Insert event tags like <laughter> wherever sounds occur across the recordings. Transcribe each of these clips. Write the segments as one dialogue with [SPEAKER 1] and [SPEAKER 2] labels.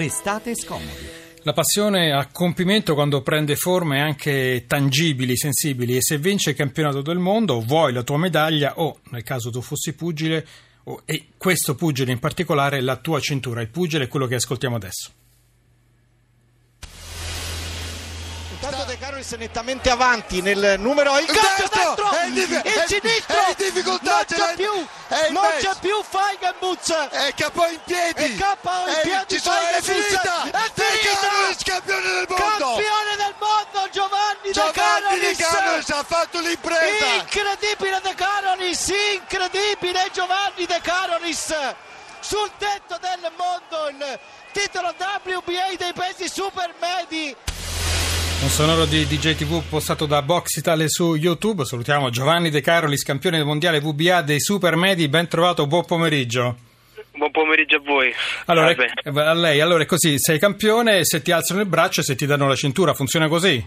[SPEAKER 1] restate scomodi.
[SPEAKER 2] La passione a compimento quando prende forme anche tangibili, sensibili e se vince il campionato del mondo vuoi la tua medaglia o, nel caso tu fossi pugile, o, e questo pugile in particolare, la tua cintura. Il pugile è quello che ascoltiamo adesso.
[SPEAKER 3] Intanto De Carolis nettamente avanti nel numero. Il calcio dentro, il, il sinistro!
[SPEAKER 4] è in difficoltà
[SPEAKER 3] non c'è più! non c'è più Feigenbutz!
[SPEAKER 4] È capo in piedi!
[SPEAKER 3] È capo in
[SPEAKER 4] è,
[SPEAKER 3] piedi
[SPEAKER 4] ci sono, è finita!
[SPEAKER 3] È finita!
[SPEAKER 4] Carolis, campione del mondo!
[SPEAKER 3] Campione del mondo Giovanni,
[SPEAKER 4] Giovanni
[SPEAKER 3] De
[SPEAKER 4] De Carolis ha fatto l'impresa!
[SPEAKER 3] Incredibile De Carolis incredibile Giovanni De Carolis sul tetto del mondo il titolo WBA dei pesi supermedi
[SPEAKER 2] un sonoro di DJ TV postato da Box Italia su YouTube. Salutiamo Giovanni De Carolis, campione del mondiale VBA dei Supermedi. Ben trovato, buon pomeriggio.
[SPEAKER 5] Buon pomeriggio a voi.
[SPEAKER 2] Allora, a lei, allora è così, sei campione, se ti alzano il braccio e se ti danno la cintura, funziona così?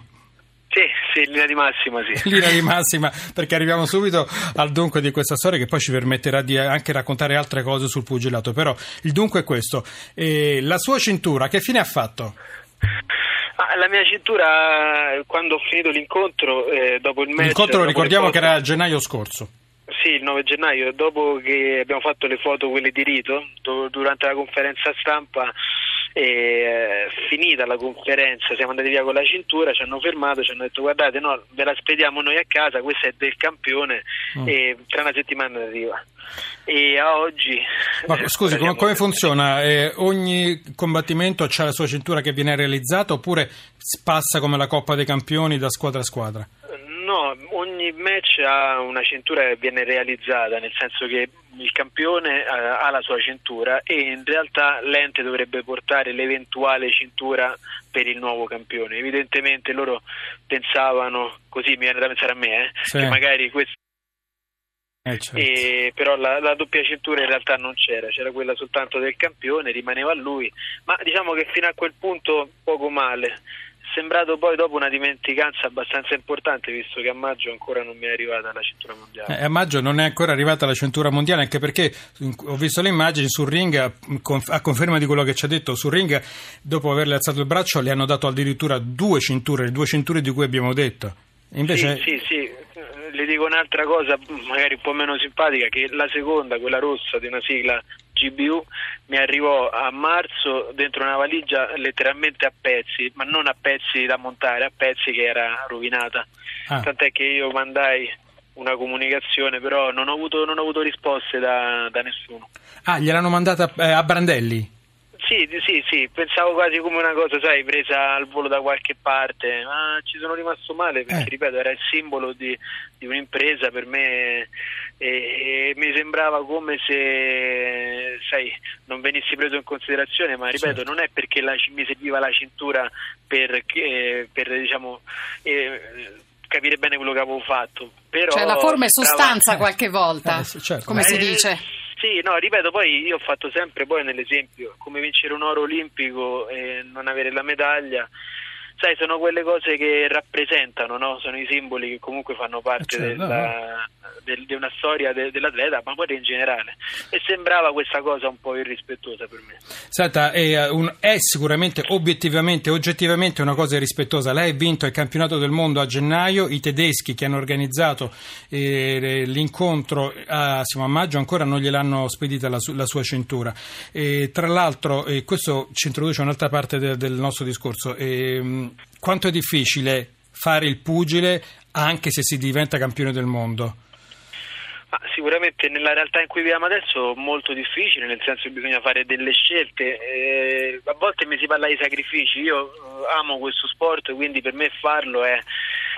[SPEAKER 5] Sì, sì, linea di massima, sì. <laughs>
[SPEAKER 2] linea di massima, perché arriviamo subito al dunque di questa storia che poi ci permetterà di anche raccontare altre cose sul pugilato. Però il dunque è questo. E la sua cintura, che fine ha fatto?
[SPEAKER 5] Ah, la mia cintura, quando ho finito l'incontro, eh, dopo il match...
[SPEAKER 2] L'incontro lo ricordiamo foto, che era a gennaio scorso.
[SPEAKER 5] Sì, il 9 gennaio, dopo che abbiamo fatto le foto, quelle di rito, durante la conferenza stampa, e, eh, finita la conferenza siamo andati via con la cintura, ci hanno fermato, ci hanno detto guardate no, ve la spediamo noi a casa, questa è del campione mm. e tra una settimana arriva. E a oggi...
[SPEAKER 2] Ma scusi, come, come funziona? Eh, ogni combattimento ha la sua cintura che viene realizzata oppure passa come la Coppa dei Campioni da squadra a squadra?
[SPEAKER 5] No, ogni match ha una cintura che viene realizzata, nel senso che il campione eh, ha la sua cintura e in realtà l'ente dovrebbe portare l'eventuale cintura per il nuovo campione. Evidentemente loro pensavano, così mi viene da pensare a me, eh, sì. che magari questo eh certo. e, però la, la, doppia cintura in realtà non c'era, c'era quella soltanto del campione, rimaneva a lui, ma diciamo che fino a quel punto poco male sembrato poi dopo una dimenticanza abbastanza importante visto che a maggio ancora non mi è arrivata la cintura mondiale.
[SPEAKER 2] Eh, a maggio non è ancora arrivata la cintura mondiale anche perché ho visto le immagini sul ring, a conferma di quello che ci ha detto, sul ring dopo averle alzato il braccio le hanno dato addirittura due cinture, le due cinture di cui abbiamo detto.
[SPEAKER 5] Invece... Sì, sì, sì, le dico un'altra cosa magari un po' meno simpatica, che la seconda, quella rossa di una sigla GBU mi arrivò a marzo dentro una valigia letteralmente a pezzi, ma non a pezzi da montare, a pezzi che era rovinata. Ah. Tant'è che io mandai una comunicazione, però non ho avuto, non ho avuto risposte da, da, nessuno.
[SPEAKER 2] Ah, gliel'hanno mandata eh, a Brandelli?
[SPEAKER 5] Sì, sì, sì, pensavo quasi come una cosa, sai, presa al volo da qualche parte, ma ci sono rimasto male perché, eh. ripeto, era il simbolo di, di un'impresa per me e, e, mi sembrava come se, sai, non venissi preso in considerazione, ma ripeto, certo. non è perché la, mi serviva la cintura per, eh, per diciamo... Eh, capire bene quello che avevo fatto. Però
[SPEAKER 6] cioè la forma e sostanza qualche volta, <laughs> eh, certo. come si
[SPEAKER 5] eh,
[SPEAKER 6] dice.
[SPEAKER 5] Sì, no, ripeto, poi io ho fatto sempre poi nell'esempio come vincere un oro olimpico e non avere la medaglia. Sai, sono quelle cose che rappresentano, no? sono i simboli che comunque fanno parte certo, della, del, di una storia de, dell'atleta, ma poi in generale. E sembrava questa cosa un po' irrispettosa per me.
[SPEAKER 2] Senta, è, un, è sicuramente obiettivamente, oggettivamente una cosa irrispettosa. Lei ha vinto il campionato del mondo a gennaio, i tedeschi che hanno organizzato eh, l'incontro a, siamo a maggio ancora non gliel'hanno spedita la, la sua cintura. E, tra l'altro, eh, questo ci introduce un'altra parte de, del nostro discorso. Quanto è difficile fare il pugile anche se si diventa campione del mondo?
[SPEAKER 5] Ma sicuramente nella realtà in cui viviamo adesso è molto difficile, nel senso che bisogna fare delle scelte. Eh, a volte mi si parla di sacrifici, io eh, amo questo sport, quindi per me farlo è,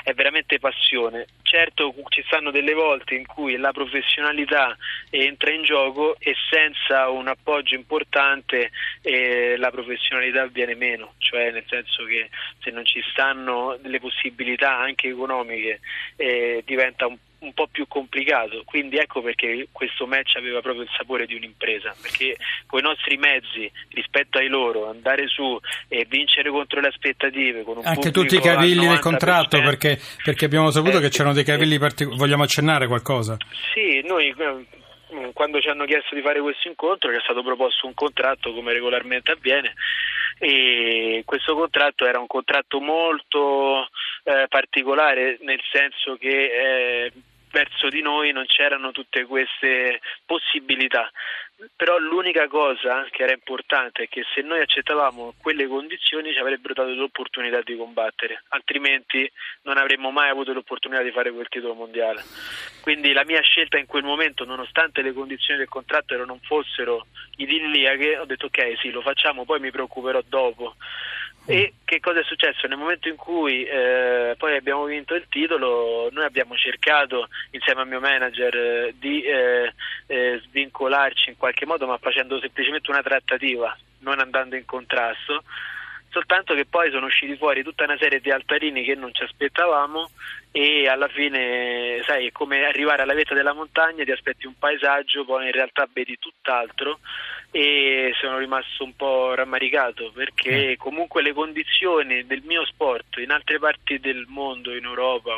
[SPEAKER 5] è veramente passione. Certo ci stanno delle volte in cui la professionalità entra in gioco e senza un appoggio importante eh, la professionalità viene meno, cioè nel senso che se non ci stanno delle possibilità anche economiche eh, diventa un un po' più complicato, quindi ecco perché questo match aveva proprio il sapore di un'impresa, perché con i nostri mezzi rispetto ai loro andare su e vincere contro le aspettative con un
[SPEAKER 2] anche tutti i cavilli del contratto perché, perché, abbiamo saputo eh, che c'erano dei cavilli particolari, vogliamo accennare qualcosa?
[SPEAKER 5] Sì, noi eh, quando ci hanno chiesto di fare questo incontro, che è stato proposto un contratto come regolarmente avviene, e questo contratto era un contratto molto eh, particolare nel senso che eh, verso di noi non c'erano tutte queste possibilità. Però l'unica cosa che era importante è che se noi accettavamo quelle condizioni ci avrebbero dato l'opportunità di combattere, altrimenti non avremmo mai avuto l'opportunità di fare quel titolo mondiale. Quindi la mia scelta in quel momento, nonostante le condizioni del contratto non fossero idilliache, ho detto ok sì lo facciamo, poi mi preoccuperò dopo. E che cosa è successo? Nel momento in cui eh, poi abbiamo vinto il titolo, noi abbiamo cercato insieme al mio manager eh, di eh, eh, svincolarci in qualche modo, ma facendo semplicemente una trattativa, non andando in contrasto soltanto che poi sono usciti fuori tutta una serie di altarini che non ci aspettavamo e alla fine sai come arrivare alla vetta della montagna ti aspetti un paesaggio poi in realtà vedi tutt'altro e sono rimasto un po' rammaricato perché mm. comunque le condizioni del mio sport in altre parti del mondo in Europa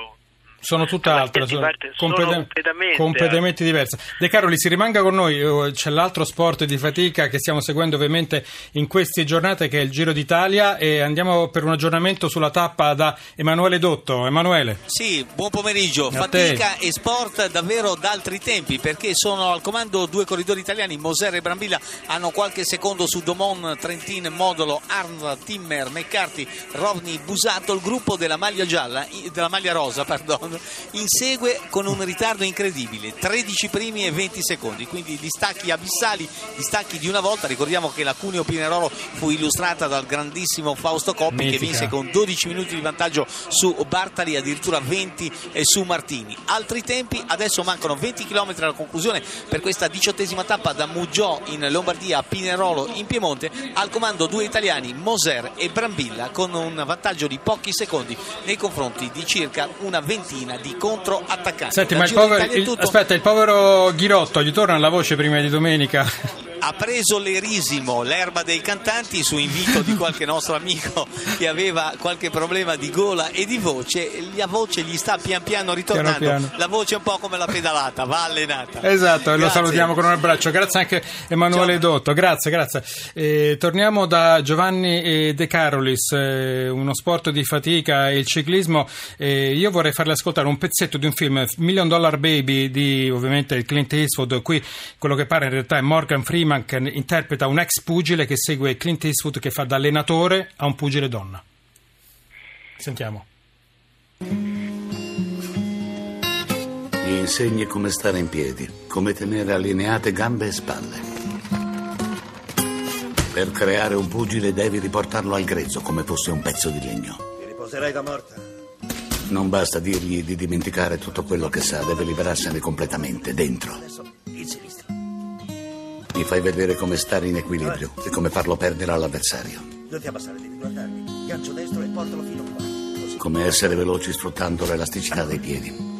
[SPEAKER 2] sono tutt'altro, sono, parte, completa- sono completamente, completamente diverse. De Caroli, si rimanga con noi, c'è l'altro sport di fatica che stiamo seguendo ovviamente in queste giornate che è il Giro d'Italia e andiamo per un aggiornamento sulla tappa da Emanuele Dotto. Emanuele.
[SPEAKER 1] Sì, buon pomeriggio. fatica e sport davvero d'altri tempi perché sono al comando due corridori italiani, Moser e Brambilla, hanno qualche secondo su Domon, Trentin, Modolo, Arn, Timmer, McCarthy, Rovni, Busato, il gruppo della maglia gialla, della maglia rosa, <laughs> perdono insegue con un ritardo incredibile, 13 primi e 20 secondi, quindi distacchi abissali, distacchi di una volta, ricordiamo che la Cuneo Pinerolo fu illustrata dal grandissimo Fausto Coppi Mitica. che vinse con 12 minuti di vantaggio su Bartali, addirittura 20 su Martini. Altri tempi, adesso mancano 20 km alla conclusione per questa diciottesima tappa da Muggiò in Lombardia a Pinerolo in Piemonte, al comando due italiani, Moser e Brambilla, con un vantaggio di pochi secondi nei confronti di circa una ventina ventina di controattaccanti.
[SPEAKER 2] Senti, ma il povero, il, aspetta, il povero Ghirotto gli torna la voce prima di domenica? <laughs>
[SPEAKER 1] ha preso l'erisimo, l'erba dei cantanti, su invito di qualche nostro amico che aveva qualche problema di gola e di voce, la voce gli sta pian piano ritornando, piano piano. la voce è un po' come la pedalata, va allenata.
[SPEAKER 2] Esatto, e lo salutiamo con un abbraccio, grazie anche Emanuele Ciao. Dotto, grazie, grazie. Eh, torniamo da Giovanni De Carolis, eh, uno sport di fatica, il ciclismo, eh, io vorrei farle ascoltare un pezzetto di un film, Million Dollar Baby di ovviamente Clint Eastwood, qui quello che pare in realtà è Morgan Freeman, Che interpreta un ex pugile che segue Clint Eastwood che fa da allenatore a un pugile donna. Sentiamo.
[SPEAKER 7] Gli insegni come stare in piedi, come tenere allineate gambe e spalle. Per creare un pugile devi riportarlo al grezzo come fosse un pezzo di legno.
[SPEAKER 8] Ti riposerai da morta.
[SPEAKER 7] Non basta dirgli di dimenticare tutto quello che sa, deve liberarsene completamente, dentro.
[SPEAKER 8] Adesso.
[SPEAKER 7] Mi fai vedere come stare in equilibrio e come farlo perdere all'avversario.
[SPEAKER 8] Non ti abbassare, devi guardarmi. Gancio destro e portalo fino qua. Così.
[SPEAKER 7] Come essere veloci sfruttando l'elasticità dei piedi.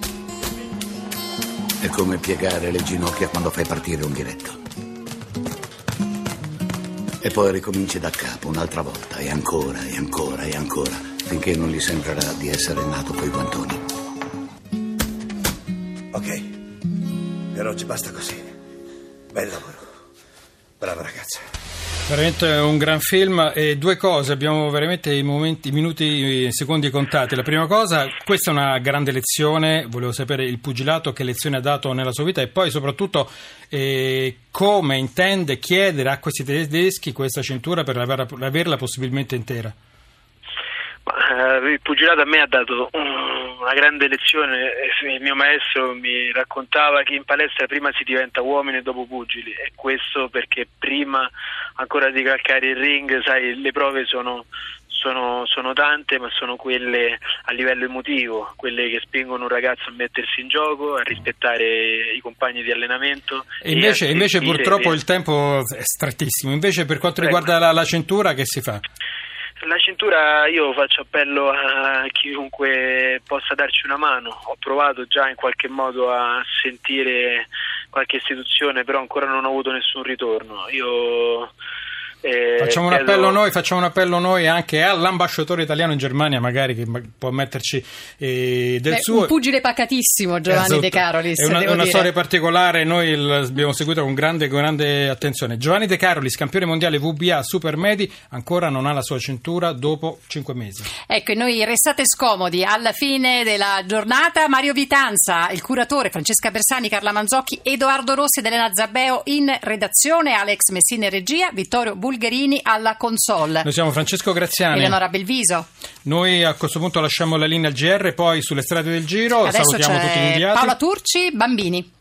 [SPEAKER 7] È come piegare le ginocchia quando fai partire un diretto. E poi ricominci da capo un'altra volta, e ancora, e ancora, e ancora, finché non gli sembrerà di essere nato coi guantoni.
[SPEAKER 8] Ok, per oggi basta così. Bel lavoro. Brava ragazza.
[SPEAKER 2] Veramente un gran film e due cose, abbiamo veramente i, momenti, i minuti, i secondi contati. La prima cosa, questa è una grande lezione, volevo sapere il pugilato che lezione ha dato nella sua vita e poi soprattutto eh, come intende chiedere a questi tedeschi questa cintura per averla, averla possibilmente intera.
[SPEAKER 5] Uh, il pugilato a me ha dato una grande lezione. Il mio maestro mi raccontava che in palestra prima si diventa uomini e dopo pugili, e questo perché prima ancora di calcare il ring, sai, le prove sono, sono, sono, tante, ma sono quelle a livello emotivo, quelle che spingono un ragazzo a mettersi in gioco, a rispettare i compagni di allenamento.
[SPEAKER 2] E invece, invece purtroppo il tempo è strettissimo. Invece, per quanto riguarda la, la cintura, che si fa?
[SPEAKER 5] La cintura io faccio appello a chiunque possa darci una mano, ho provato già in qualche modo a sentire qualche istituzione, però ancora non ho avuto nessun ritorno. Io
[SPEAKER 2] eh, facciamo un appello noi, facciamo un appello noi anche all'ambasciatore italiano in Germania, magari che può metterci eh, del
[SPEAKER 6] Beh,
[SPEAKER 2] suo.
[SPEAKER 6] Un pugile pacatissimo, Giovanni
[SPEAKER 2] Esatto.
[SPEAKER 6] De Carolis.
[SPEAKER 2] È una,
[SPEAKER 6] devo
[SPEAKER 2] una
[SPEAKER 6] dire.
[SPEAKER 2] storia particolare, noi l'abbiamo seguita con grande, grande attenzione. Giovanni De Carolis, campione mondiale VBA Supermedi, ancora non ha la sua cintura dopo cinque mesi.
[SPEAKER 6] Ecco, e noi restate scomodi. Alla fine della giornata, Mario Vitanza, il curatore, Francesca Bersani, Carla Manzocchi, Edoardo Rossi ed Elena Zabbeo in redazione, Alex Messina in regia, Vittorio Bulgherini alla console.
[SPEAKER 2] Noi siamo Francesco Graziani.
[SPEAKER 6] Eleonora Belviso.
[SPEAKER 2] Noi a questo punto lasciamo la linea al GR, poi sulle strade del giro
[SPEAKER 6] Adesso
[SPEAKER 2] salutiamo tutti gli inviati.
[SPEAKER 6] Paola Turci, Bambini.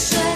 [SPEAKER 9] Yes,